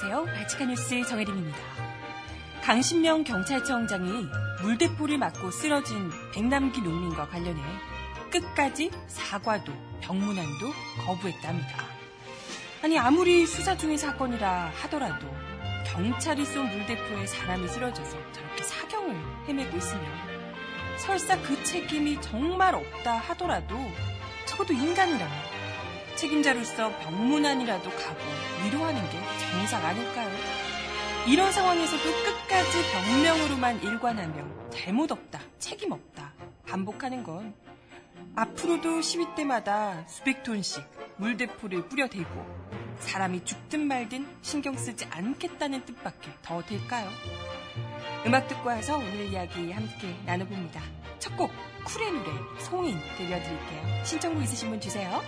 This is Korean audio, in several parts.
안녕하세요. 바칙한 뉴스 정혜림입니다. 강신명 경찰청장이 물대포를 맞고 쓰러진 백남기 농민과 관련해 끝까지 사과도 병문안도 거부했답니다. 아니 아무리 수사 중의 사건이라 하더라도 경찰이 쏜 물대포에 사람이 쓰러져서 저렇게 사경을 헤매고 있으면 설사 그 책임이 정말 없다 하더라도 적어도 인간이라면 책임자로서 병문안이라도 가고 위로하는 게 정상 아닐까요? 이런 상황에서도 끝까지 병명으로만 일관하며 잘못 없다, 책임 없다 반복하는 건 앞으로도 시위 때마다 수백 톤씩 물대포를 뿌려대고 사람이 죽든 말든 신경 쓰지 않겠다는 뜻밖에 더 될까요? 음악 듣고 와서 오늘 이야기 함께 나눠봅니다. 첫 곡 쿨의 노래 송인 들려드릴게요. 신청곡 있으신 분 주세요.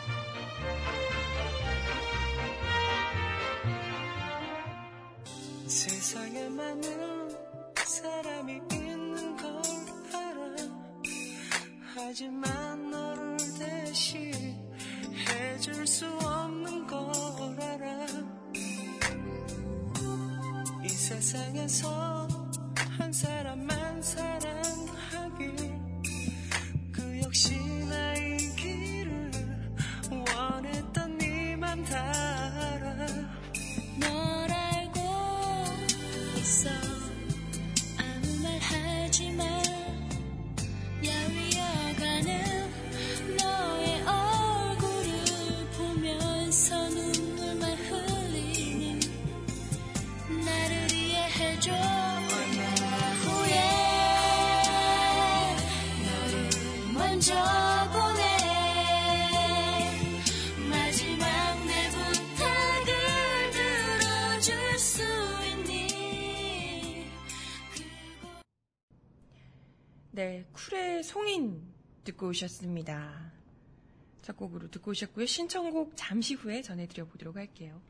세상에 많은 사람이 있는 걸 알아. 하지만 너를 대신 해줄 수 없는 걸 알아. 이 세상에서 한 사람만 듣고 오셨습니다. 첫 곡으로 듣고 오셨고요. 신청곡 잠시 후에 전해드려 보도록 할게요.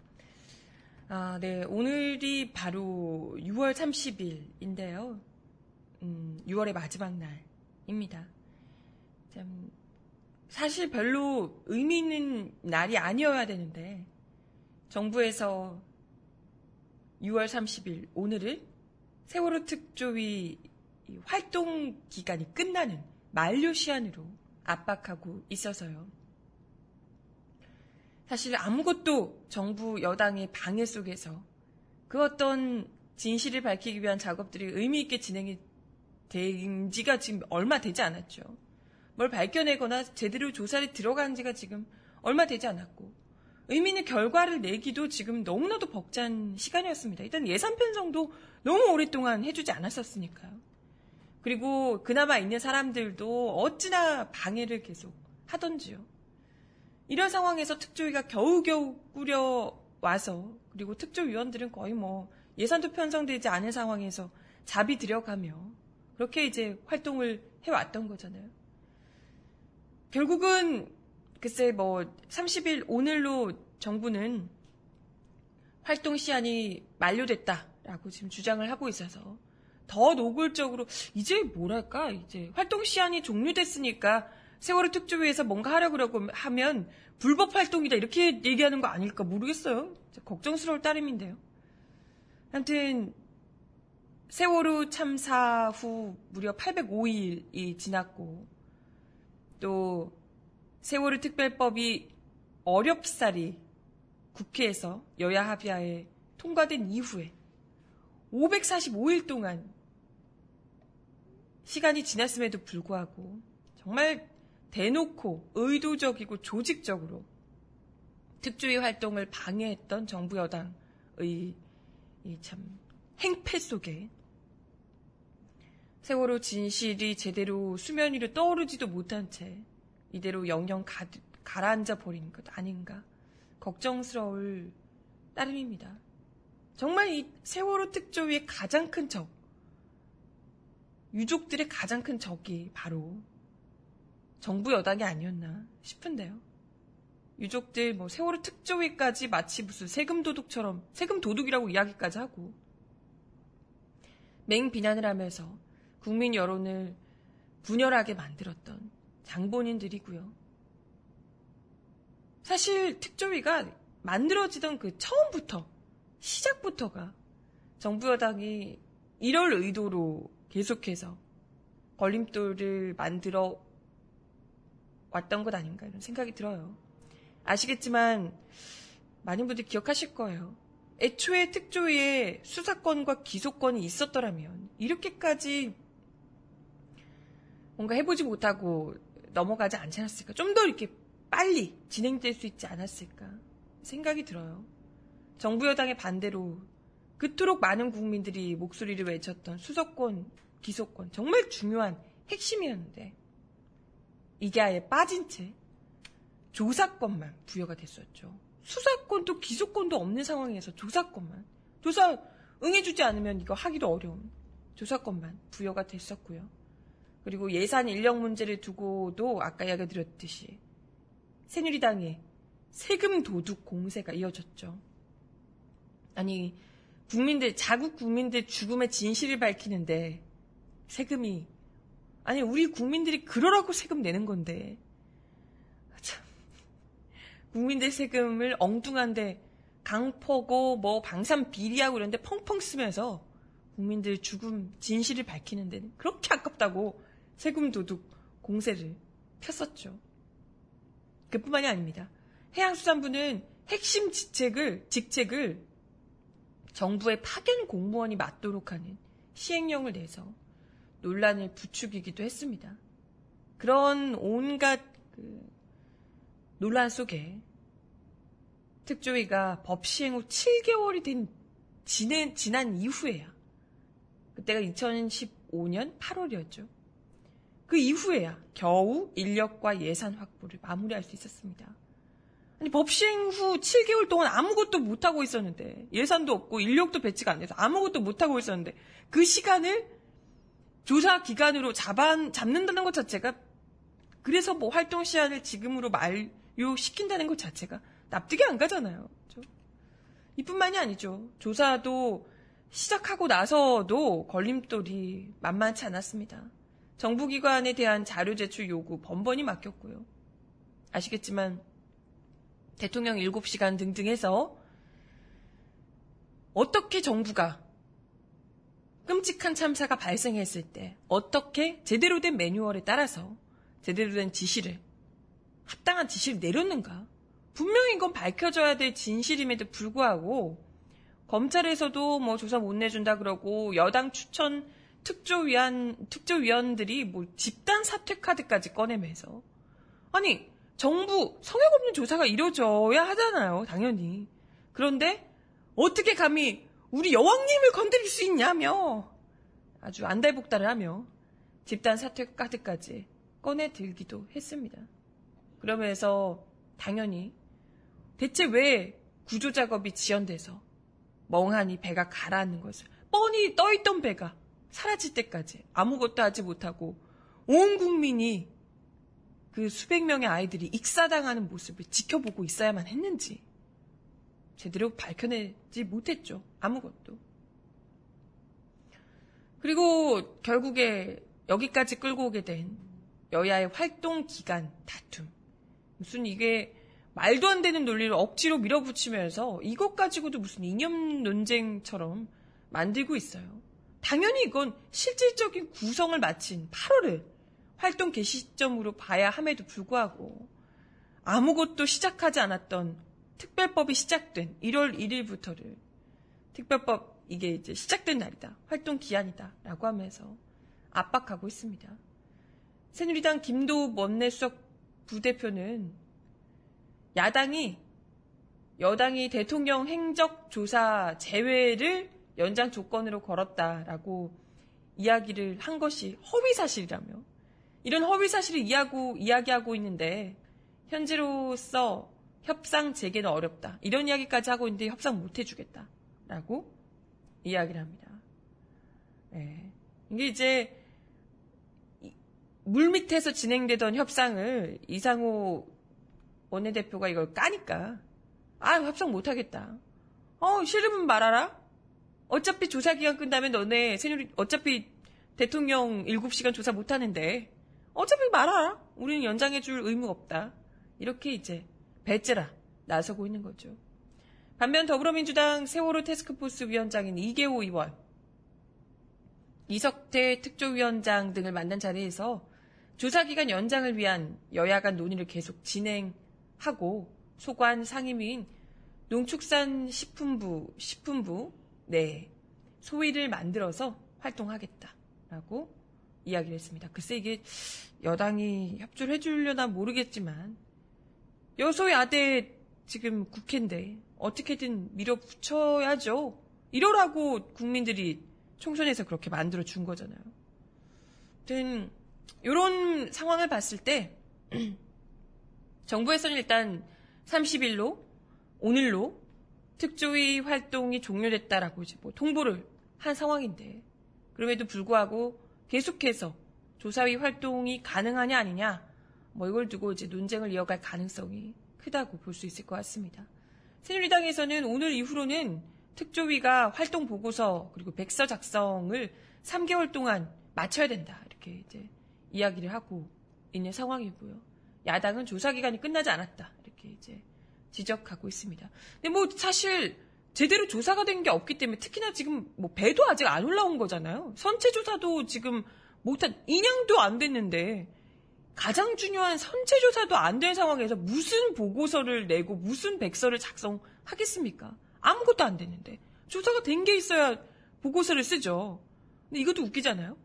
아, 네, 오늘이 바로 6월 30일인데요. 음, 6월의 마지막 날입니다. 참, 사실 별로 의미 있는 날이 아니어야 되는데, 정부에서 6월 30일, 오늘을 세월호 특조위 이 활동 기간이 끝나는 만료 시한으로 압박하고 있어서요. 사실 아무것도 정부 여당의 방해 속에서 그 어떤 진실을 밝히기 위한 작업들이 의미 있게 진행이 된 지가 지금 얼마 되지 않았죠. 뭘 밝혀내거나 제대로 조사를 들어간 지가 지금 얼마 되지 않았고 의미 있는 결과를 내기도 지금 너무나도 벅찬 시간이었습니다. 일단 예산 편성도 너무 오랫동안 해주지 않았었으니까요. 그리고 그나마 있는 사람들도 어찌나 방해를 계속 하던지요. 이런 상황에서 특조위가 겨우겨우 꾸려와서 그리고 특조위원들은 거의 뭐 예산도 편성되지 않은 상황에서 잡이 들여가며 그렇게 이제 활동을 해왔던 거잖아요. 결국은 글쎄 뭐 30일 오늘로 정부는 활동 시한이 만료됐다라고 지금 주장을 하고 있어서 더 노골적으로 이제 뭐랄까 이제 활동 시한이 종료됐으니까 세월호 특조위에서 뭔가 하려고 하면 불법 활동이다 이렇게 얘기하는 거 아닐까 모르겠어요. 걱정스러울 따름인데요. 하여튼 세월호 참사 후 무려 805일이 지났고 또 세월호 특별법이 어렵사리 국회에서 여야 합의하에 통과된 이후에 545일 동안 시간이 지났음에도 불구하고 정말 대놓고 의도적이고 조직적으로 특조위 활동을 방해했던 정부 여당의 이참 행패 속에 세월호 진실이 제대로 수면 위로 떠오르지도 못한 채 이대로 영영 가, 가라앉아 버린 것 아닌가 걱정스러울 따름입니다. 정말 이 세월호 특조위의 가장 큰 적, 유족들의 가장 큰 적이 바로 정부 여당이 아니었나 싶은데요. 유족들 뭐 세월호 특조위까지 마치 무슨 세금 도둑처럼 세금 도둑이라고 이야기까지 하고 맹 비난을 하면서 국민 여론을 분열하게 만들었던 장본인들이고요. 사실 특조위가 만들어지던 그 처음부터 시작부터가 정부 여당이 이럴 의도로 계속해서 걸림돌을 만들어 왔던 것 아닌가 이런 생각이 들어요. 아시겠지만 많은 분들이 기억하실 거예요. 애초에 특조위에 수사권과 기소권이 있었더라면 이렇게까지 뭔가 해보지 못하고 넘어가지 않지 않았을까? 좀 더 이렇게 빨리 진행될 수 있지 않았을까 생각이 들어요. 정부 여당의 반대로 그토록 많은 국민들이 목소리를 외쳤던 수사권, 기소권 정말 중요한 핵심이었는데 이게 아예 빠진 채 조사권만 부여가 됐었죠. 수사권도 기소권도 없는 상황에서 조사권만 조사 응해주지 않으면 이거 하기도 어려운 조사권만 부여가 됐었고요. 그리고 예산 인력 문제를 두고도 아까 이야기 드렸듯이 새누리당의 세금 도둑 공세가 이어졌죠. 아니 국민들 자국 국민들 죽음의 진실을 밝히는데 세금이 아니 우리 국민들이 그러라고 세금 내는 건데 참 국민들 세금을 엉뚱한데 강포고 뭐 방산 비리하고 이런데 펑펑 쓰면서 국민들 죽음 진실을 밝히는 데는 그렇게 아깝다고 세금 도둑 공세를 폈었죠. 그뿐만이 아닙니다. 해양수산부는 핵심 직책을 직책을 정부의 파견 공무원이 맡도록 하는 시행령을 내서 논란을 부추기기도 했습니다. 그런 온갖 그 논란 속에 특조위가 법 시행 후 7개월이 된 지난, 지난 이후에야 그때가 2015년 8월이었죠. 그 이후에야 겨우 인력과 예산 확보를 마무리할 수 있었습니다. 아니, 법 시행 후 7개월 동안 아무것도 못하고 있었는데, 예산도 없고 인력도 배치가 안 돼서 아무것도 못하고 있었는데, 그 시간을 조사 기간으로 잡아, 잡는다는 것 자체가, 그래서 뭐 활동 시한을 지금으로 만료시킨다는 것 자체가 납득이 안 가잖아요. 그렇죠? 이뿐만이 아니죠. 조사도 시작하고 나서도 걸림돌이 만만치 않았습니다. 정부기관에 대한 자료 제출 요구 번번이 맡겼고요. 아시겠지만 대통령 7시간 등등 해서 어떻게 정부가 끔찍한 참사가 발생했을 때 어떻게 제대로 된 매뉴얼에 따라서 제대로 된 지시를 합당한 지시를 내렸는가? 분명히 이건 밝혀져야 될 진실임에도 불구하고 검찰에서도 뭐 조사 못 내준다 그러고 여당 추천 특조위원 특조위원들이 뭐 집단 사퇴 카드까지 꺼내면서 아니 정부 성역 없는 조사가 이루어져야 하잖아요, 당연히. 그런데 어떻게 감히 우리 여왕님을 건드릴 수 있냐며 아주 안달복달을 하며 집단 사퇴 카드까지 꺼내 들기도 했습니다. 그러면서 당연히 대체 왜 구조 작업이 지연돼서 멍하니 배가 가라앉는 것을 뻔히 떠있던 배가 사라질 때까지 아무것도 하지 못하고 온 국민이 그 수백 명의 아이들이 익사당하는 모습을 지켜보고 있어야만 했는지 제대로 밝혀내지 못했죠. 아무것도. 그리고 결국에 여기까지 끌고 오게 된 여야의 활동 기간 다툼. 무슨 이게 말도 안 되는 논리를 억지로 밀어붙이면서 이것 가지고도 무슨 이념 논쟁처럼 만들고 있어요. 당연히 이건 실질적인 구성을 마친 8월을 활동 개시 시점으로 봐야 함에도 불구하고 아무것도 시작하지 않았던 특별법이 시작된 1월 1일부터를 특별법 이게 이제 시작된 날이다. 활동 기한이다 라고 하면서 압박하고 있습니다. 새누리당 김도 원내수석 부대표는 야당이 여당이 대통령 행적 조사 제외를 연장 조건으로 걸었다라고 이야기를 한 것이 허위 사실이라며 이런 허위 사실을 이야기하고, 이야기하고 있는데 현재로서 협상 재개는 어렵다. 이런 이야기까지 하고 있는데 협상 못 해주겠다 라고 이야기를 합니다. 네. 이게 이제 물 밑에서 진행되던 협상을 이상호 원내대표가 이걸 까니까 아 협상 못하겠다. 어 싫으면 말하라. 어차피 조사 기간 끝나면 너네 새누리 어차피 대통령 7시간 조사 못하는데 어차피 말하라. 우리는 연장해줄 의무 없다. 이렇게 이제 배째라 나서고 있는 거죠. 반면 더불어민주당 세월호 테스크포스 위원장인 이계호 의원, 이석태 특조위원장 등을 만난 자리에서 조사기간 연장을 위한 여야 간 논의를 계속 진행하고 소관 상임위인 농축산식품부, 식품부, 네, 소위를 만들어서 활동하겠다라고 이야기를 했습니다. 글쎄 이게 여당이 협조를 해주려나 모르겠지만 여소야대 지금 국회인데 어떻게든 밀어붙여야죠. 이러라고 국민들이 총선에서 그렇게 만들어 준 거잖아요. 아무튼 이런 상황을 봤을 때 정부에서는 일단 30일로 오늘로 특조위 활동이 종료됐다라고 이제 뭐 통보를 한 상황인데 그럼에도 불구하고 계속해서 조사위 활동이 가능하냐 아니냐 뭐 이걸 두고 이제 논쟁을 이어갈 가능성이 크다고 볼 수 있을 것 같습니다. 새누리당에서는 오늘 이후로는 특조위가 활동 보고서 그리고 백서 작성을 3개월 동안 마쳐야 된다 이렇게 이제 이야기를 하고 있는 상황이고요. 야당은 조사 기간이 끝나지 않았다 이렇게 이제 지적하고 있습니다. 근데 뭐 사실 제대로 조사가 된 게 없기 때문에 특히나 지금 뭐 배도 아직 안 올라온 거잖아요. 선체 조사도 지금 못한 인양도 안 됐는데 가장 중요한 선체 조사도 안 된 상황에서 무슨 보고서를 내고 무슨 백서를 작성하겠습니까? 아무것도 안 됐는데 조사가 된 게 있어야 보고서를 쓰죠. 근데 이것도 웃기잖아요.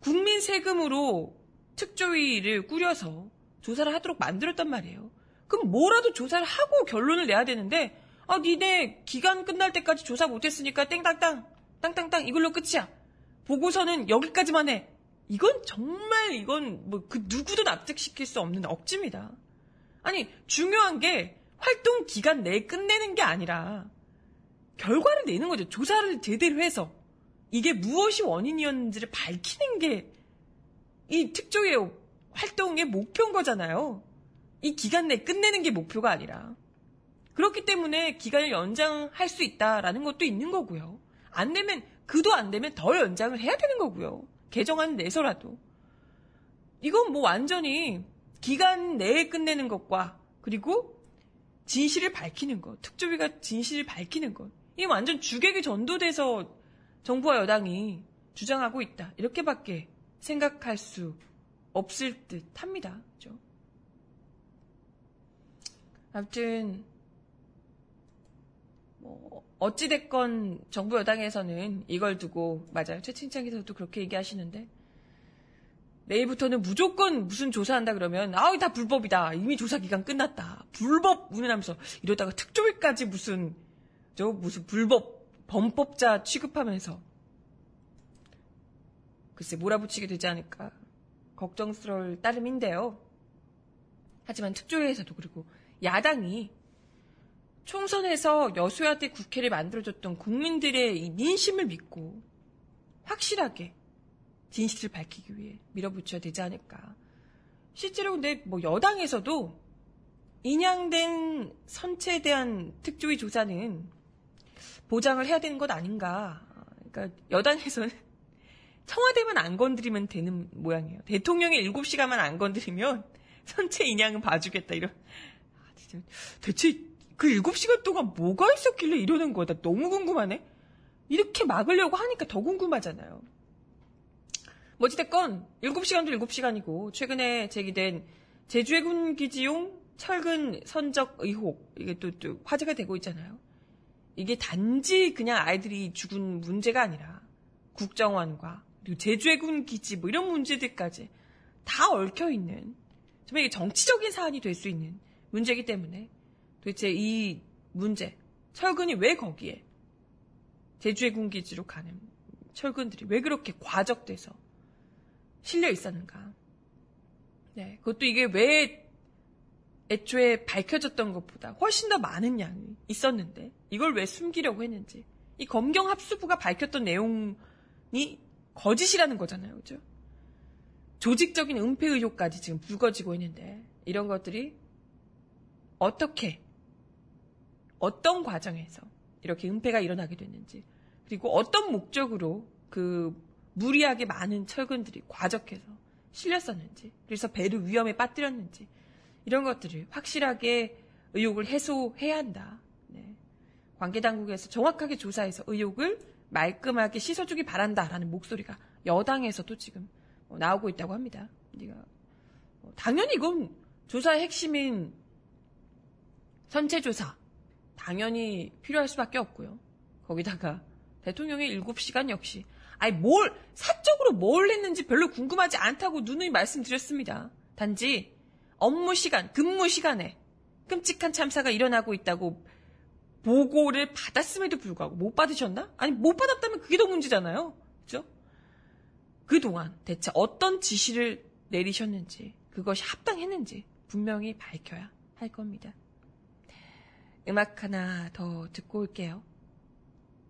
국민 세금으로 특조위를 꾸려서 조사를 하도록 만들었단 말이에요. 그럼 뭐라도 조사를 하고 결론을 내야 되는데 아 니네 기간 끝날 때까지 조사 못했으니까 땡땅땅 땅땅땅 이걸로 끝이야. 보고서는 여기까지만 해. 이건 정말 이건 뭐 그 누구도 납득시킬 수 없는 억지입니다. 아니 중요한 게 활동 기간 내에 끝내는 게 아니라 결과를 내는 거죠. 조사를 제대로 해서 이게 무엇이 원인이었는지를 밝히는 게 이 특조의 활동의 목표인 거잖아요. 이 기간 내에 끝내는 게 목표가 아니라. 그렇기 때문에 기간을 연장할 수 있다라는 것도 있는 거고요. 안 되면 그도 안 되면 더 연장을 해야 되는 거고요. 개정안 내서라도. 이건 뭐 완전히 기간 내에 끝내는 것과 그리고 진실을 밝히는 것, 특조위가 진실을 밝히는 것. 이게 완전 주객이 전도돼서 정부와 여당이 주장하고 있다. 이렇게밖에 생각할 수 없을 듯 합니다. 그죠? 아무튼, 뭐, 어찌됐건 정부 여당에서는 이걸 두고, 맞아요. 최清창 기사도 그렇게 얘기하시는데, 내일부터는 무조건 무슨 조사한다 그러면, 아우, 다 불법이다. 이미 조사 기간 끝났다. 불법 운운하면서, 이러다가 특조위까지 무슨, 저, 무슨 불법, 범법자 취급하면서, 글쎄 몰아붙이게 되지 않을까 걱정스러울 따름인데요. 하지만 특조위에서도 그리고 야당이 총선에서 여소야대 국회를 만들어줬던 국민들의 이 민심을 믿고 확실하게 진실을 밝히기 위해 밀어붙여야 되지 않을까. 실제로 근데 뭐 여당에서도 인양된 선체에 대한 특조위 조사는 보장을 해야 되는 것 아닌가. 그러니까 여당에서는 청와대만 안 건드리면 되는 모양이에요. 대통령이 7시간만 안 건드리면 선체 인양은 봐주겠다. 이런. 아, 진짜. 대체 그 7시간 동안 뭐가 있었길래 이러는 거야. 나 너무 궁금하네. 이렇게 막으려고 하니까 더 궁금하잖아요. 뭐 어찌됐건 7시간도 7시간이고 최근에 제기된 제주해 군 기지용 철근 선적 의혹 이게 또, 또 화제가 되고 있잖아요. 이게 단지 그냥 아이들이 죽은 문제가 아니라 국정원과 그리고 제주해군 기지 뭐 이런 문제들까지 다 얽혀 있는 정말 이게 정치적인 사안이 될 수 있는 문제이기 때문에 도대체 이 문제 철근이 왜 거기에 제주해군 기지로 가는 철근들이 왜 그렇게 과적돼서 실려 있었는가? 네, 그것도 이게 왜 애초에 밝혀졌던 것보다 훨씬 더 많은 양이 있었는데 이걸 왜 숨기려고 했는지 이 검경 합수부가 밝혔던 내용이 거짓이라는 거잖아요, 그죠? 조직적인 은폐 의혹까지 지금 불거지고 있는데 이런 것들이 어떻게 어떤 과정에서 이렇게 은폐가 일어나게 됐는지 그리고 어떤 목적으로 그 무리하게 많은 철근들이 과적해서 실렸었는지 그래서 배를 위험에 빠뜨렸는지 이런 것들을 확실하게 의혹을 해소해야 한다. 네. 관계 당국에서 정확하게 조사해서 의혹을 말끔하게 씻어주기 바란다라는 목소리가 여당에서도 지금 어, 나오고 있다고 합니다. 네가 어, 당연히 이건 조사의 핵심인 선체 조사 당연히 필요할 수밖에 없고요. 거기다가 대통령의 7시간 역시 아니 뭘 사적으로 뭘 했는지 별로 궁금하지 않다고 누누이 말씀드렸습니다. 단지 업무 시간, 근무 시간에 끔찍한 참사가 일어나고 있다고 보고를 받았음에도 불구하고 못 받으셨나? 아니 못 받았다면 그게 더 문제잖아요. 그죠? 그동안 대체 어떤 지시를 내리셨는지 그것이 합당했는지 분명히 밝혀야 할 겁니다. 음악 하나 더 듣고 올게요.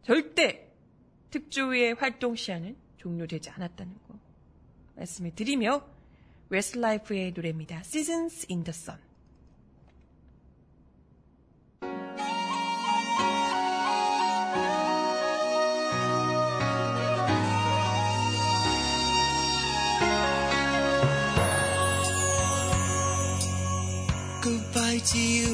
절대 특조위의 활동 시한은 종료되지 않았다는 거 말씀을 드리며 웨스트라이프의 노래입니다. Seasons in the Sun. Goodbye to you,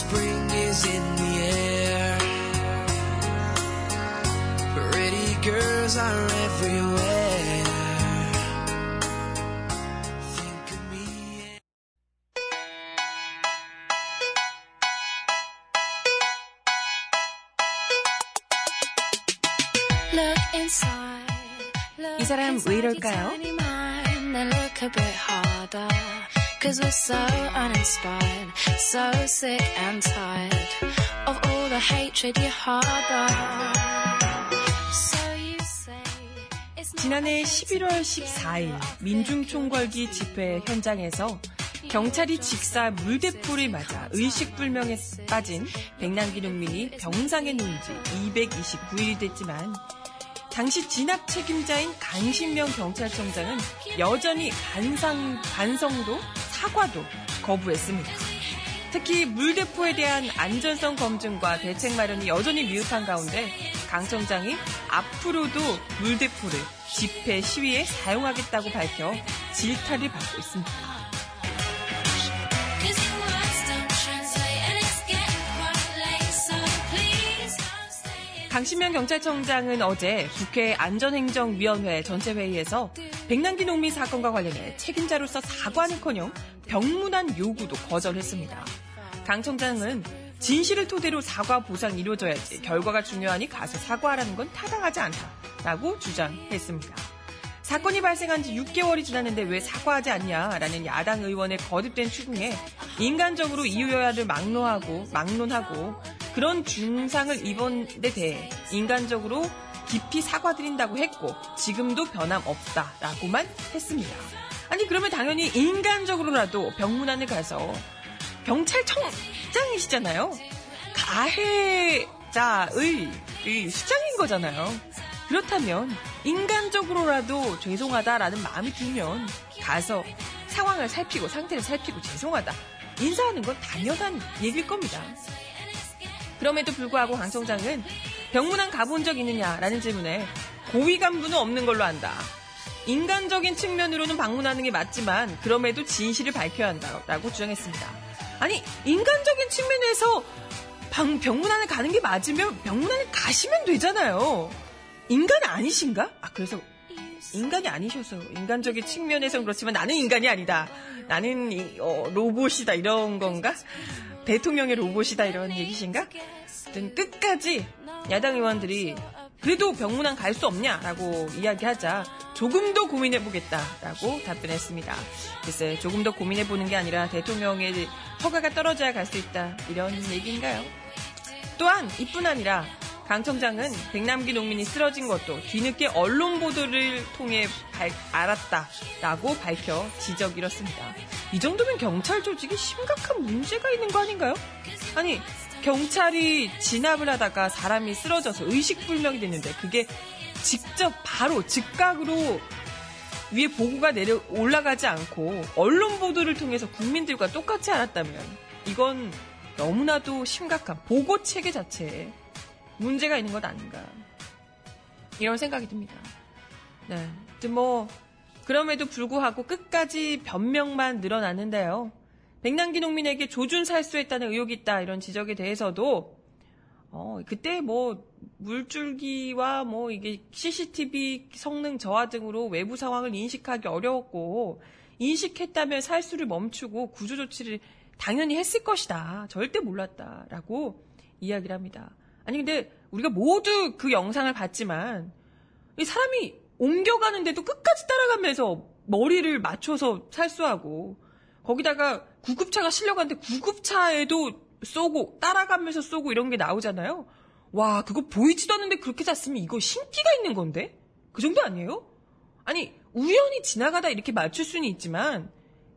Now the spring is in the air. Pretty girls are everywhere. Think of me. Look inside. 이 사람 왜 이럴까요? Cause we're so uninspired, so sick and tired of all the hatred you harbor. So you say it's not 지난해 11월 14일 민중총궐기 집회 현장에서 경찰이 직사 물대포를 맞아 의식불명에 빠진 백남기 농민이 병상에 누운 지 229일이 됐지만 당시 진압 책임자인 강신명 경찰청장은 여전히 반상, 반성도 사과도 거부했습니다. 특히 물대포에 대한 안전성 검증과 대책 마련이 여전히 미흡한 가운데 강 청장이 앞으로도 물대포를 집회 시위에 사용하겠다고 밝혀 질타를 받고 있습니다. 강신명 경찰청장은 어제 국회 안전행정위원회 전체회의에서 백남기 농민 사건과 관련해 책임자로서 사과는커녕 병문안 요구도 거절했습니다. 강 청장은 진실을 토대로 사과 보상 이루어져야지 결과가 중요하니 가서 사과하라는 건 타당하지 않다라고 주장했습니다. 사건이 발생한 지 6개월이 지났는데 왜 사과하지 않냐라는 야당 의원의 거듭된 추궁에 인간적으로 이유 여야를 막론하고 막론하고 그런 중상을 입은 데 대해 인간적으로 깊이 사과드린다고 했고 지금도 변함없다라고만 했습니다. 아니 그러면 당연히 인간적으로라도 병문안을 가서 경찰청장이시잖아요. 가해자의 이 수장인 거잖아요. 그렇다면 인간적으로라도 죄송하다라는 마음이 들면 가서 상황을 살피고 상태를 살피고 죄송하다. 인사하는 건 당연한 얘기일 겁니다. 그럼에도 불구하고 강 청장은 병문안 가본 적 있느냐라는 질문에 고위 간부는 없는 걸로 안다. 인간적인 측면으로는 방문하는 게 맞지만 그럼에도 진실을 밝혀야 한다라고 주장했습니다. 아니 인간적인 측면에서 방, 병문안에 가는 게 맞으면 병문안에 가시면 되잖아요. 인간 아니신가? 아 그래서 인간이 아니셔서 인간적인 측면에서는 그렇지만 나는 인간이 아니다. 나는 이, 어, 로봇이다 이런 건가? 대통령의 로봇이다 이런 얘기신가? 끝까지 야당 의원들이 그래도 병문안 갈 수 없냐라고 이야기하자 조금 더 고민해보겠다라고 답변했습니다. 글쎄 조금 더 고민해보는 게 아니라 대통령의 허가가 떨어져야 갈 수 있다 이런 얘기인가요? 또한 이뿐 아니라 강 청장은 백남기 농민이 쓰러진 것도 뒤늦게 언론 보도를 통해 발, 알았다라고 밝혀 지적 이렇습니다. 이 정도면 경찰 조직이 심각한 문제가 있는 거 아닌가요? 아니 경찰이 진압을 하다가 사람이 쓰러져서 의식불명이 됐는데 그게 직접 바로 즉각으로 위에 보고가 내려 올라가지 않고 언론 보도를 통해서 국민들과 똑같이 알았다면 이건 너무나도 심각한 보고 체계 자체에 문제가 있는 것 아닌가 이런 생각이 듭니다. 네, 뭐 그럼에도 불구하고 끝까지 변명만 늘어나는데요. 백남기 농민에게 조준 살수했다는 의혹이 있다 이런 지적에 대해서도 어, 그때 뭐 물줄기와 뭐 이게 CCTV 성능 저하 등으로 외부 상황을 인식하기 어려웠고 인식했다면 살수를 멈추고 구조 조치를 당연히 했을 것이다. 절대 몰랐다라고 이야기를 합니다. 아니 근데 우리가 모두 그 영상을 봤지만 이 사람이 옮겨가는데도 끝까지 따라가면서 머리를 맞춰서 살수하고 거기다가 구급차가 실려가는데 구급차에도 쏘고 따라가면서 쏘고 이런 게 나오잖아요. 와 그거 보이지도 않는데 그렇게 잤으면 이거 신기가 있는 건데 그 정도 아니에요? 아니 우연히 지나가다 이렇게 맞출 수는 있지만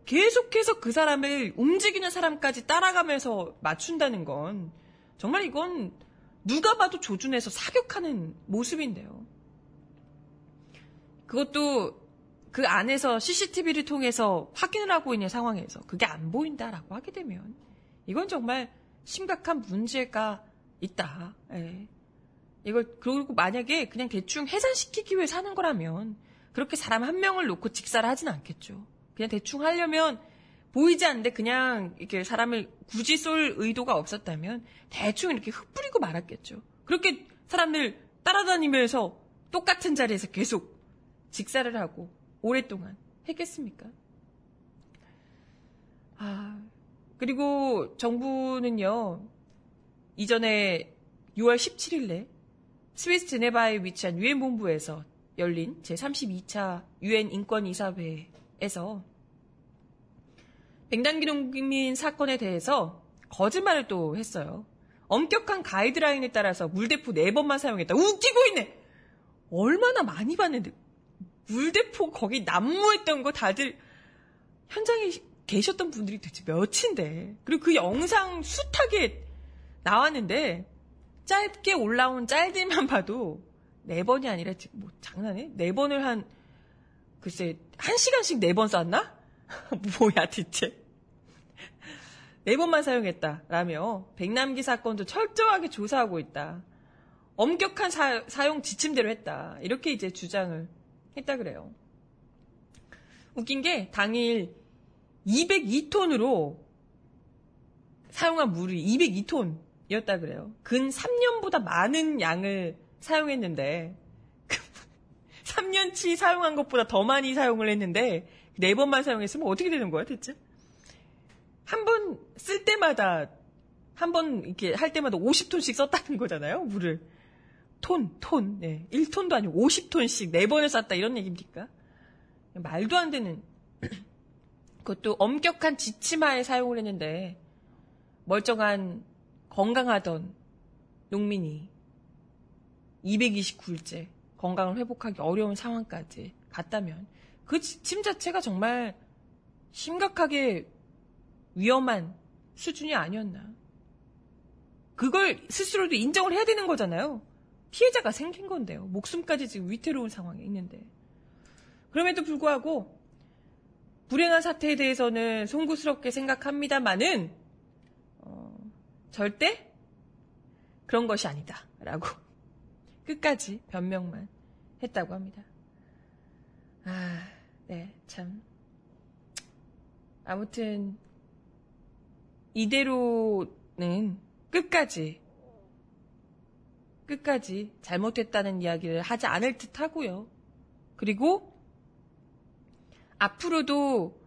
계속해서 그 사람을 움직이는 사람까지 따라가면서 맞춘다는 건 정말 이건 누가 봐도 조준해서 사격하는 모습인데요. 그것도 그 안에서 CCTV를 통해서 확인을 하고 있는 상황에서 그게 안 보인다라고 하게 되면 이건 정말 심각한 문제가 있다. 예. 이걸 그리고 만약에 그냥 대충 해산시키기 위해 사는 거라면 그렇게 사람 한 명을 놓고 직사를 하진 않겠죠. 그냥 대충 하려면 보이지 않는데 그냥 이렇게 사람을 굳이 쏠 의도가 없었다면 대충 이렇게 흩뿌리고 말았겠죠. 그렇게 사람들 따라다니면서 똑같은 자리에서 계속 직사를 하고 오랫동안 했겠습니까? 아, 그리고 정부는요, 이전에 6월 17일에 스위스 제네바에 위치한 유엔 본부에서 열린 제32차 유엔 인권이사회에서 백단기 농민 사건에 대해서 거짓말을 또 했어요. 엄격한 가이드라인에 따라서 물대포 4번만 사용했다. 웃기고 있네! 얼마나 많이 봤는데. 물대포 거기 난무했던 거 다들 현장에 계셨던 분들이 도대체 몇인데. 그리고 그 영상 숱하게 나왔는데 짧게 올라온 짤들만 봐도 네 번이 아니라 뭐 장난해? 네 번을 한 글쎄 한 시간씩 네번 쐈나? 뭐야 대체? 네 번만 사용했다라며 백남기 사건도 철저하게 조사하고 있다. 엄격한 사, 용 지침대로 했다. 이렇게 이제 주장을 했다 그래요. 웃긴 게 당일 202톤으로 사용한 물이 202톤이었다 그래요. 근 3년보다 많은 양을 사용했는데 3년치 사용한 것보다 더 많이 사용을 했는데 네 번만 사용했으면 어떻게 되는 거야 대체? 한 번 쓸 때마다 한 번 이렇게 할 때마다 50톤씩 썼다는 거잖아요 물을 톤, 톤, 네. 1톤도 아니고 50톤씩 4번을 쐈다 이런 얘기입니까? 말도 안 되는 그것도 엄격한 지침하에 사용을 했는데 멀쩡한 건강하던 농민이 229일째 건강을 회복하기 어려운 상황까지 갔다면 그 지침 자체가 정말 심각하게 위험한 수준이 아니었나. 그걸 스스로도 인정을 해야 되는 거잖아요. 피해자가 생긴 건데요. 목숨까지 지금 위태로운 상황에 있는데. 그럼에도 불구하고 불행한 사태에 대해서는 송구스럽게 생각합니다만은 어, 절대 그런 것이 아니다라고 끝까지 변명만 했다고 합니다. 아, 네, 참. 아무튼 이대로는 끝까지 끝까지 잘못했다는 이야기를 하지 않을 듯 하고요. 그리고 앞으로도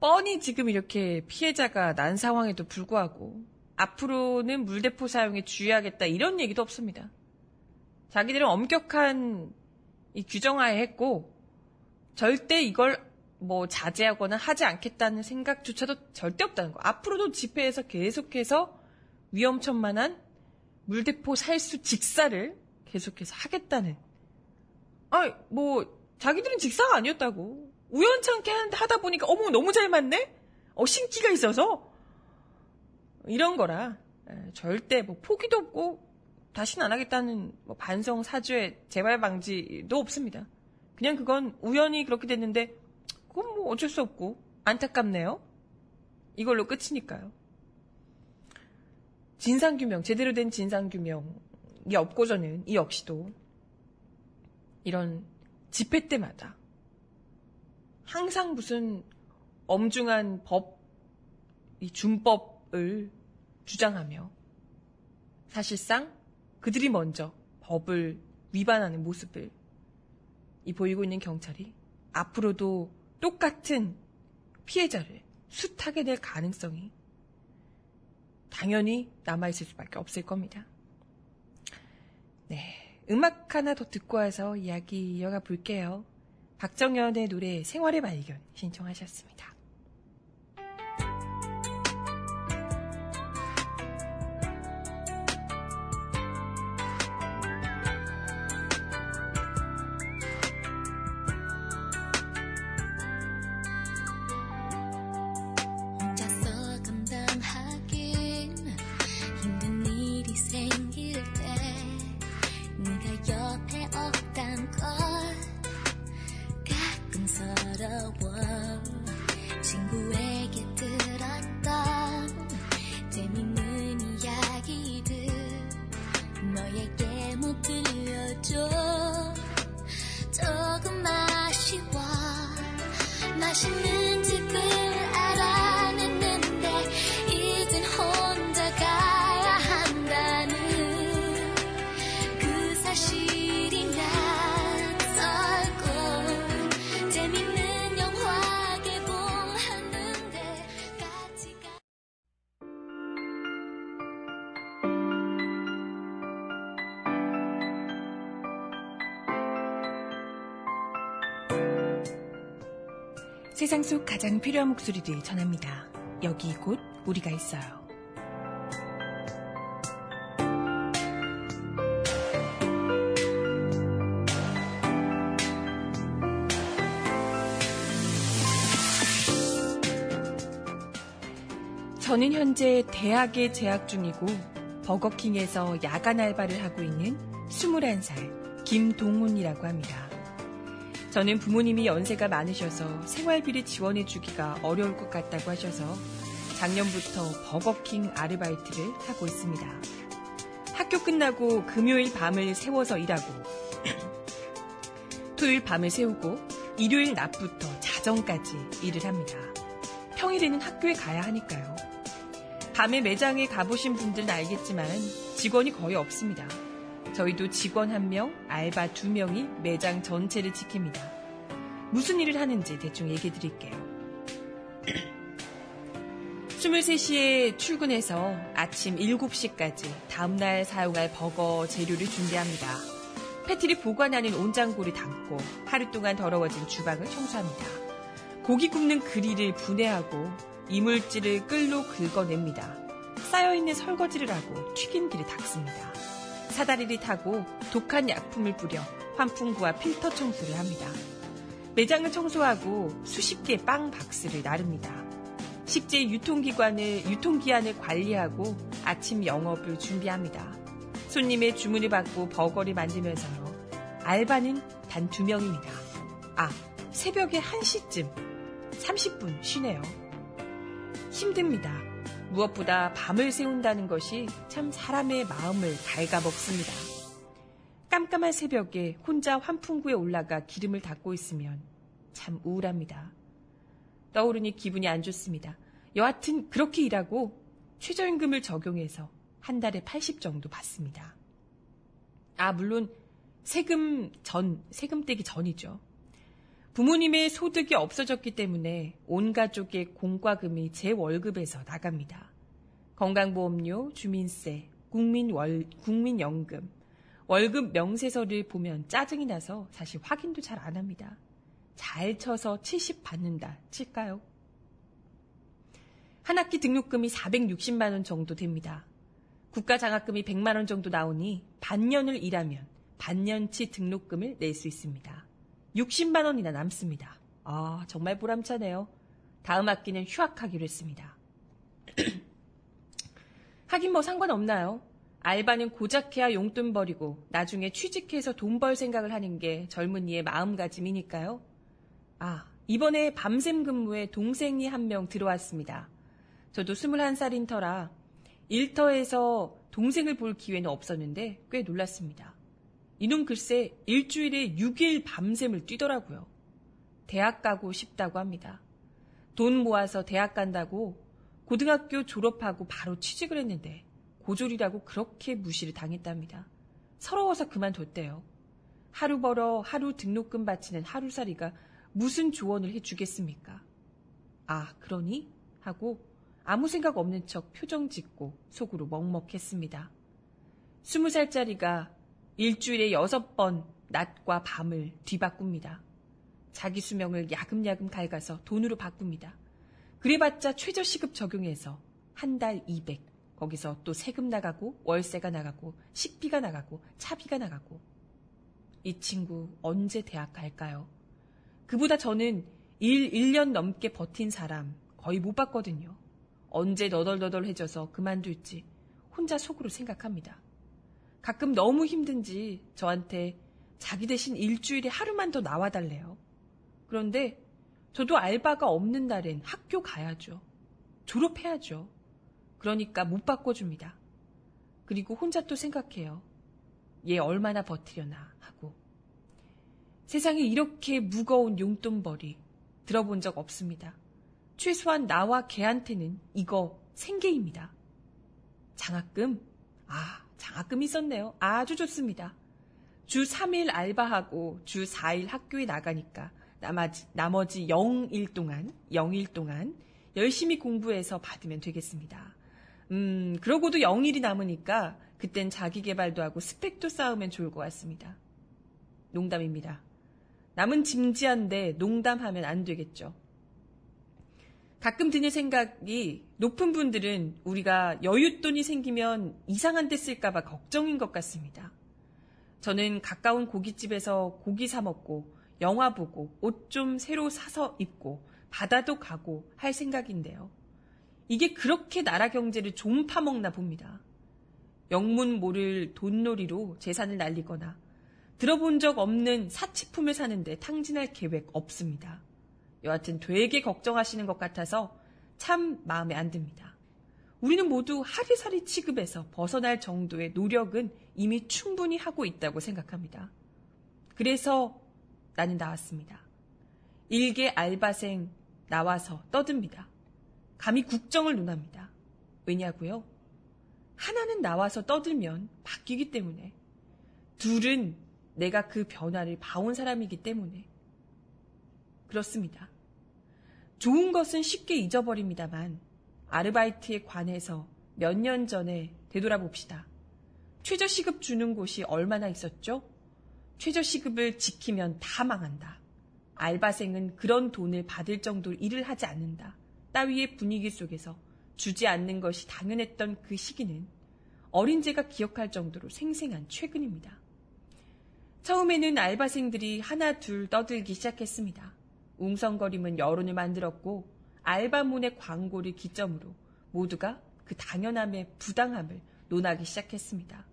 뻔히 지금 이렇게 피해자가 난 상황에도 불구하고 앞으로는 물대포 사용에 주의하겠다 이런 얘기도 없습니다. 자기들은 엄격한 이 규정하에 했고 절대 이걸 뭐 자제하거나 하지 않겠다는 생각조차도 절대 없다는 거. 앞으로도 집회에서 계속해서 위험천만한 물대포 살수 직사를 계속해서 하겠다는. 아, 뭐 자기들은 직사가 아니었다고. 우연찮게 하다 보니까 어머 너무 잘 맞네. 어 신기가 있어서 이런 거라 에, 절대 뭐 포기도 없고 다시는 안 하겠다는 뭐 반성 사죄 재발 방지도 없습니다. 그냥 그건 우연히 그렇게 됐는데 그건 뭐 어쩔 수 없고 안타깝네요. 이걸로 끝이니까요. 진상규명, 제대로 된 진상규명이 없고서는 이 역시도 이런 집회 때마다 항상 무슨 엄중한 법, 이 준법을 주장하며 사실상 그들이 먼저 법을 위반하는 모습을 이 보이고 있는 경찰이 앞으로도 똑같은 피해자를 숱하게 될 가능성이 당연히 남아있을 수밖에 없을 겁니다. 네. 음악 하나 더 듣고 와서 이야기 이어가 볼게요. 박정현의 노래 생활의 발견 신청하셨습니다. 세상 속 가장 필요한 목소리들 전합니다. 여기 곧 우리가 있어요. 저는 현재 대학에 재학 중이고 버거킹에서 야간 알바를 하고 있는 21살 김동훈이라고 합니다. 저는 부모님이 연세가 많으셔서 생활비를 지원해주기가 어려울 것 같다고 하셔서 작년부터 버거킹 아르바이트를 하고 있습니다. 학교 끝나고 금요일 밤을 세워서 일하고 토요일 밤을 세우고 일요일 낮부터 자정까지 일을 합니다. 평일에는 학교에 가야 하니까요. 밤에 매장에 가보신 분들은 알겠지만 직원이 거의 없습니다. 저희도 직원 한 명, 알바 두 명이 매장 전체를 지킵니다. 무슨 일을 하는지 대충 얘기해 드릴게요. 23시에 출근해서 아침 7시까지 다음날 사용할 버거 재료를 준비합니다. 패티를 보관하는 온장고를 담고 하루 동안 더러워진 주방을 청소합니다. 고기 굽는 그릴을 분해하고 이물질을 끌로 긁어냅니다. 쌓여있는 설거지를 하고 튀김기를 닦습니다. 사다리를 타고 독한 약품을 뿌려 환풍구와 필터 청소를 합니다. 매장을 청소하고 수십 개의 빵 박스를 나릅니다. 식재 유통기관을, 유통기한을 관리하고 아침 영업을 준비합니다. 손님의 주문을 받고 버거를 만들면서요. 알바는 단 두 명입니다. 아, 새벽에 1시쯤 30분 쉬네요. 힘듭니다. 무엇보다 밤을 새운다는 것이 참 사람의 마음을 갉아먹습니다. 깜깜한 새벽에 혼자 환풍구에 올라가 기름을 닦고 있으면 참 우울합니다. 떠오르니 기분이 안 좋습니다. 여하튼 그렇게 일하고 최저임금을 적용해서 한 달에 80 정도 받습니다. 아, 물론 세금 전, 세금 떼기 전이죠. 부모님의 소득이 없어졌기 때문에 온 가족의 공과금이 제 월급에서 나갑니다. 건강보험료, 주민세, 국민월, 국민연금, 월급 명세서를 보면 짜증이 나서 사실 확인도 잘 안 합니다. 잘 쳐서 70 받는다 칠까요? 한 학기 등록금이 460만 원 정도 됩니다. 국가 장학금이 100만 원 정도 나오니 반년을 일하면 반년치 등록금을 낼 수 있습니다. 60만 원이나 남습니다. 아, 정말 보람차네요. 다음 학기는 휴학하기로 했습니다. 하긴 뭐 상관없나요? 알바는 고작 해야 용돈 버리고 나중에 취직해서 돈 벌 생각을 하는 게 젊은이의 마음가짐이니까요. 아, 이번에 밤샘 근무에 동생이 한 명 들어왔습니다. 저도 21살인 터라 일터에서 동생을 볼 기회는 없었는데 꽤 놀랐습니다. 이놈 글쎄 일주일에 6일 밤샘을 뛰더라고요. 대학 가고 싶다고 합니다. 돈 모아서 대학 간다고 고등학교 졸업하고 바로 취직을 했는데 고졸이라고 그렇게 무시를 당했답니다. 서러워서 그만뒀대요. 하루 벌어 하루 등록금 바치는 하루살이가 무슨 조언을 해주겠습니까? 아, 그러니? 하고 아무 생각 없는 척 표정 짓고 속으로 먹먹했습니다. 스무 살짜리가 일주일에 여섯 번 낮과 밤을 뒤바꿉니다. 자기 수명을 야금야금 갉아서 돈으로 바꿉니다. 그래봤자 최저시급 적용해서 한 달 200, 거기서 또 세금 나가고 월세가 나가고 식비가 나가고 차비가 나가고 이 친구 언제 대학 갈까요? 그보다 저는 일 1년 넘게 버틴 사람 거의 못 봤거든요. 언제 너덜너덜해져서 그만둘지 혼자 속으로 생각합니다. 가끔 너무 힘든지 저한테 자기 대신 일주일에 하루만 더 나와달래요. 그런데 저도 알바가 없는 날엔 학교 가야죠. 졸업해야죠. 그러니까 못 바꿔줍니다. 그리고 혼자 또 생각해요. 얘 얼마나 버티려나 하고. 세상에 이렇게 무거운 용돈벌이 들어본 적 없습니다. 최소한 나와 걔한테는 이거 생계입니다. 장학금? 아, 장학금 있었네요. 아주 좋습니다. 주 3일 알바하고 주 4일 학교에 나가니까 나머지, 나머지 0일 동안, 0일 동안 열심히 공부해서 받으면 되겠습니다. 음, 그러고도 0일이 남으니까 그땐 자기 개발도 하고 스펙도 쌓으면 좋을 것 같습니다. 농담입니다. 남은 진지한데 농담하면 안 되겠죠. 가끔 드는 생각이 높은 분들은 우리가 여윳돈이 생기면 이상한 데 쓸까봐 걱정인 것 같습니다. 저는 가까운 고깃집에서 고기 사 먹고 영화 보고 옷 좀 새로 사서 입고 바다도 가고 할 생각인데요. 이게 그렇게 나라 경제를 좀 파먹나 봅니다. 영문 모를 돈놀이로 재산을 날리거나 들어본 적 없는 사치품을 사는데 탕진할 계획 없습니다. 여하튼 되게 걱정하시는 것 같아서 참 마음에 안 듭니다. 우리는 모두 하리사리 취급에서 벗어날 정도의 노력은 이미 충분히 하고 있다고 생각합니다. 그래서 나는 나왔습니다. 일개 알바생 나와서 떠듭니다. 감히 국정을 논합니다. 왜냐고요? 하나는 나와서 떠들면 바뀌기 때문에 둘은 내가 그 변화를 봐온 사람이기 때문에 그렇습니다. 좋은 것은 쉽게 잊어버립니다만 아르바이트에 관해서 몇 년 전에 되돌아봅시다. 최저시급 주는 곳이 얼마나 있었죠? 최저시급을 지키면 다 망한다. 알바생은 그런 돈을 받을 정도로 일을 하지 않는다. 따위의 분위기 속에서 주지 않는 것이 당연했던 그 시기는 어린 제가 기억할 정도로 생생한 최근입니다. 처음에는 알바생들이 하나 둘 떠들기 시작했습니다. 웅성거림은 여론을 만들었고 알바문의 광고를 기점으로 모두가 그 당연함의 부당함을 논하기 시작했습니다.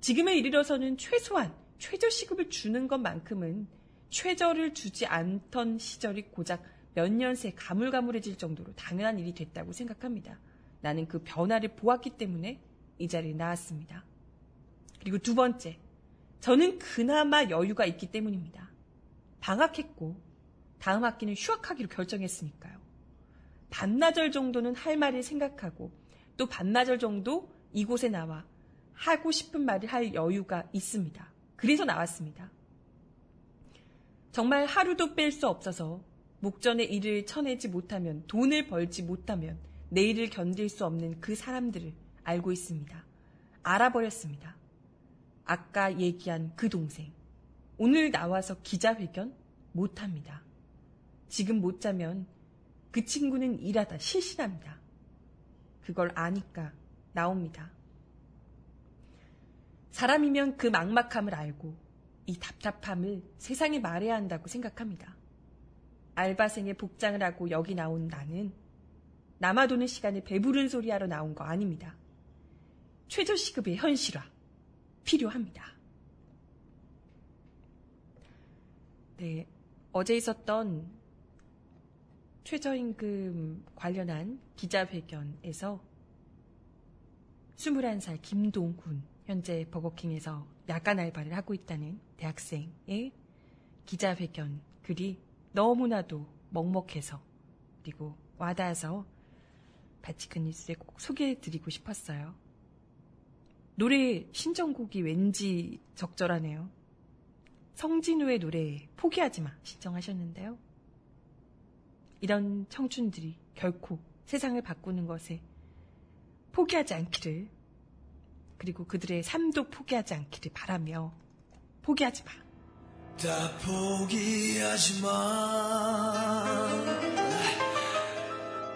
지금에 이르러서는 최소한 최저시급을 주는 것만큼은 최저를 주지 않던 시절이 고작 몇 년 새 가물가물해질 정도로 당연한 일이 됐다고 생각합니다. 나는 그 변화를 보았기 때문에 이 자리에 나왔습니다. 그리고 두 번째, 저는 그나마 여유가 있기 때문입니다. 방학했고, 다음 학기는 휴학하기로 결정했으니까요. 반나절 정도는 할 말을 생각하고, 또 반나절 정도 이곳에 나와 하고 싶은 말을 할 여유가 있습니다. 그래서 나왔습니다. 정말 하루도 뺄 수 없어서 목전의 일을 쳐내지 못하면 돈을 벌지 못하면 내일을 견딜 수 없는 그 사람들을 알고 있습니다. 알아버렸습니다. 아까 얘기한 그 동생. 오늘 나와서 기자회견 못합니다. 지금 못 자면 그 친구는 일하다 실신합니다. 그걸 아니까 나옵니다. 사람이면 그 막막함을 알고 이 답답함을 세상에 말해야 한다고 생각합니다. 알바생의 복장을 하고 여기 나온 나는 남아 도는 시간에 배부른 소리 하러 나온 거 아닙니다. 최저시급의 현실화 필요합니다. 네, 어제 있었던 최저임금 관련한 기자회견에서 21살 김동훈 현재 버거킹에서 야간 알바를 하고 있다는 대학생의 기자회견 글이 너무나도 먹먹해서 그리고 와닿아서 바치큰 뉴스에 꼭 소개해드리고 싶었어요. 노래 신청곡이 왠지 적절하네요. 성진우의 노래 포기하지 마 신청하셨는데요. 이런 청춘들이 결코 세상을 바꾸는 것에 포기하지 않기를 그리고 그들의 삶도 포기하지 않기를 바라며 포기하지 마. 다 포기하지 마.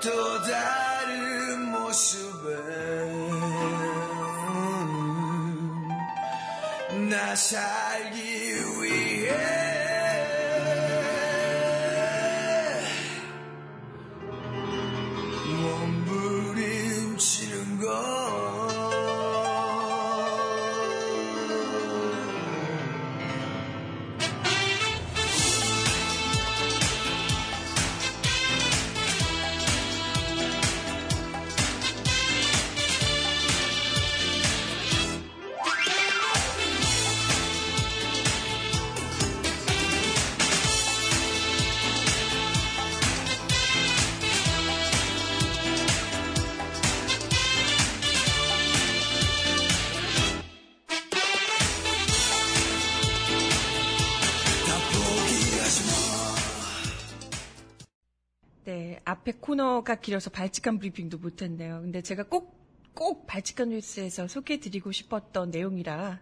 또 다른 모습에 나 살기 코너가 길어서 발칙한 브리핑도 못했네요. 근데 제가 꼭, 꼭 발칙한 뉴스에서 소개해드리고 싶었던 내용이라,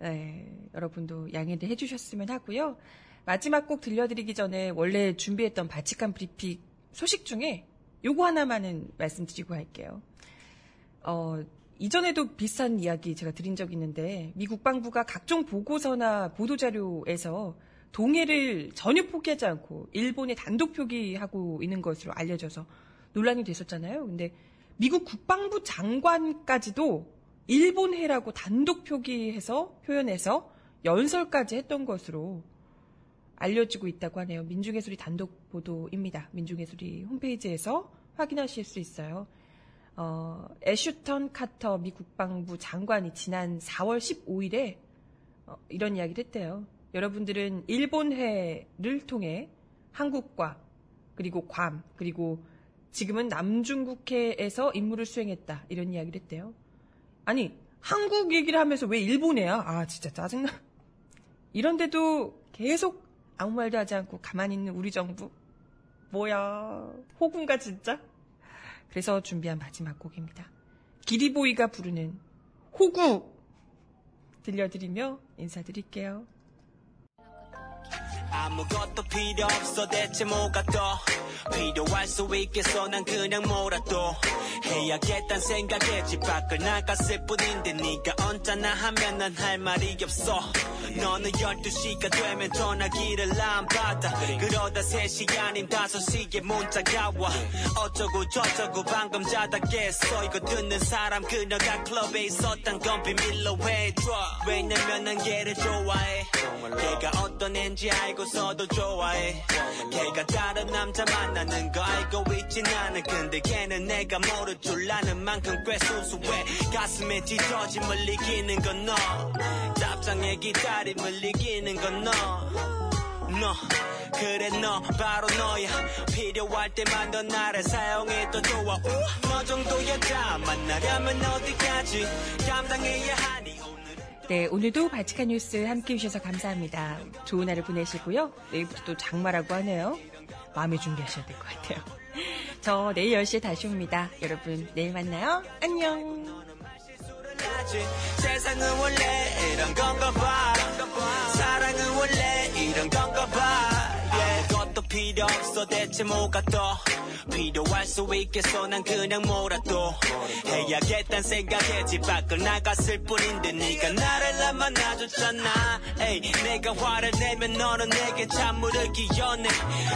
네, 여러분도 양해를 해주셨으면 하고요. 마지막 곡 들려드리기 전에 원래 준비했던 발칙한 브리핑 소식 중에 요거 하나만은 말씀드리고 할게요. 어, 이전에도 비슷한 이야기 제가 드린 적이 있는데, 미 국 방부가 각종 보고서나 보도자료에서 동해를 전혀 포기하지 않고 일본에 단독 표기하고 있는 것으로 알려져서 논란이 됐었잖아요. 근데 미국 국방부 장관까지도 일본해라고 단독 표기해서 표현해서 연설까지 했던 것으로 알려지고 있다고 하네요. 민중예술이 단독 보도입니다. 민중예술이 홈페이지에서 확인하실 수 있어요. 어, 애슈턴 카터 미 국방부 장관이 지난 4월 15일에 어, 이런 이야기를 했대요. 여러분들은 일본해를 통해 한국과 그리고 괌 그리고 지금은 남중국해에서 임무를 수행했다 이런 이야기를 했대요. 아니 한국 얘기를 하면서 왜 일본해야? 아 진짜 짜증나. 이런데도 계속 아무 말도 하지 않고 가만히 있는 우리 정부 뭐야 호군가 진짜? 그래서 준비한 마지막 곡입니다. 기리보이가 부르는 호구 들려드리며 인사드릴게요. 아무것도 필요 없어. 대체 뭐가 더 필요할 수 있겠어? 난 그냥 뭐라도 해야겠단 생각에 집 밖을 나갔을 뿐인데 네가 언짢아 하면 난 할 말이 없어. 너는 12시가 되면 전화기를 안 받아. 그러다 3시 아닌 5시에 문자가 와. 어쩌고 저쩌고 방금 자다 깼어? 이거 듣는 사람 그녀가 클럽에 있었단 건 비밀로 해줘. 왜냐면 난 걔를 좋아해. 걔가 어떤 앤지 알고서도 좋아해. 걔가 다른 남자 만 나는 거 알고 있진 않아. 근데 걔는 내가 모를 줄 아는 만큼 꽤 수수해. 가슴에 찢어짐을 이기는 건 너. 답장에 기다림을 이기는 건너. 너. 그래 너. 바로 너야. 필요할 때만 너 나를 사용해도 좋아. 우, 너 정도 여자 만나려면 어디까지? 감당해야 하니 네, 오늘도 바치카 뉴스 함께 해주셔서 감사합니다. 좋은 하루 보내시고요. 내일부터 또 장마라고 하네요. 마음의 준비하셔야 될 것 같아요. 저 내일 10시에 다시 옵니다. 여러분, 내일 만나요. 안녕. 세상은 원래 이런 건가 봐 사랑은 원래 필요 없어. 대체 뭐가 더 필요할 수 있겠어? 난 그냥 뭐라도 해야겠단 생각에 집 밖을 나갔을 뿐인데 네가 나를 안 만나줬잖아. 에이 내가 화를 내면 너는 내게 찬물을 기어내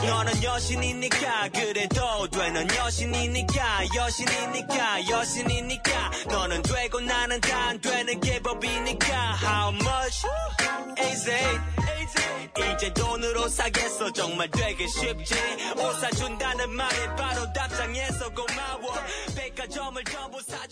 너는 여신이니까 그래도 돼넌 여신이니까 여신이니까 여신이니까. 너는 되고 나는 다 안 되는 게 법이니까. How much is it? 이제 돈으로 사겠어? 정말 되게 쉽지. 옷 사준다는 말에 바로 답장해서 고마워. 백화점을 전부 사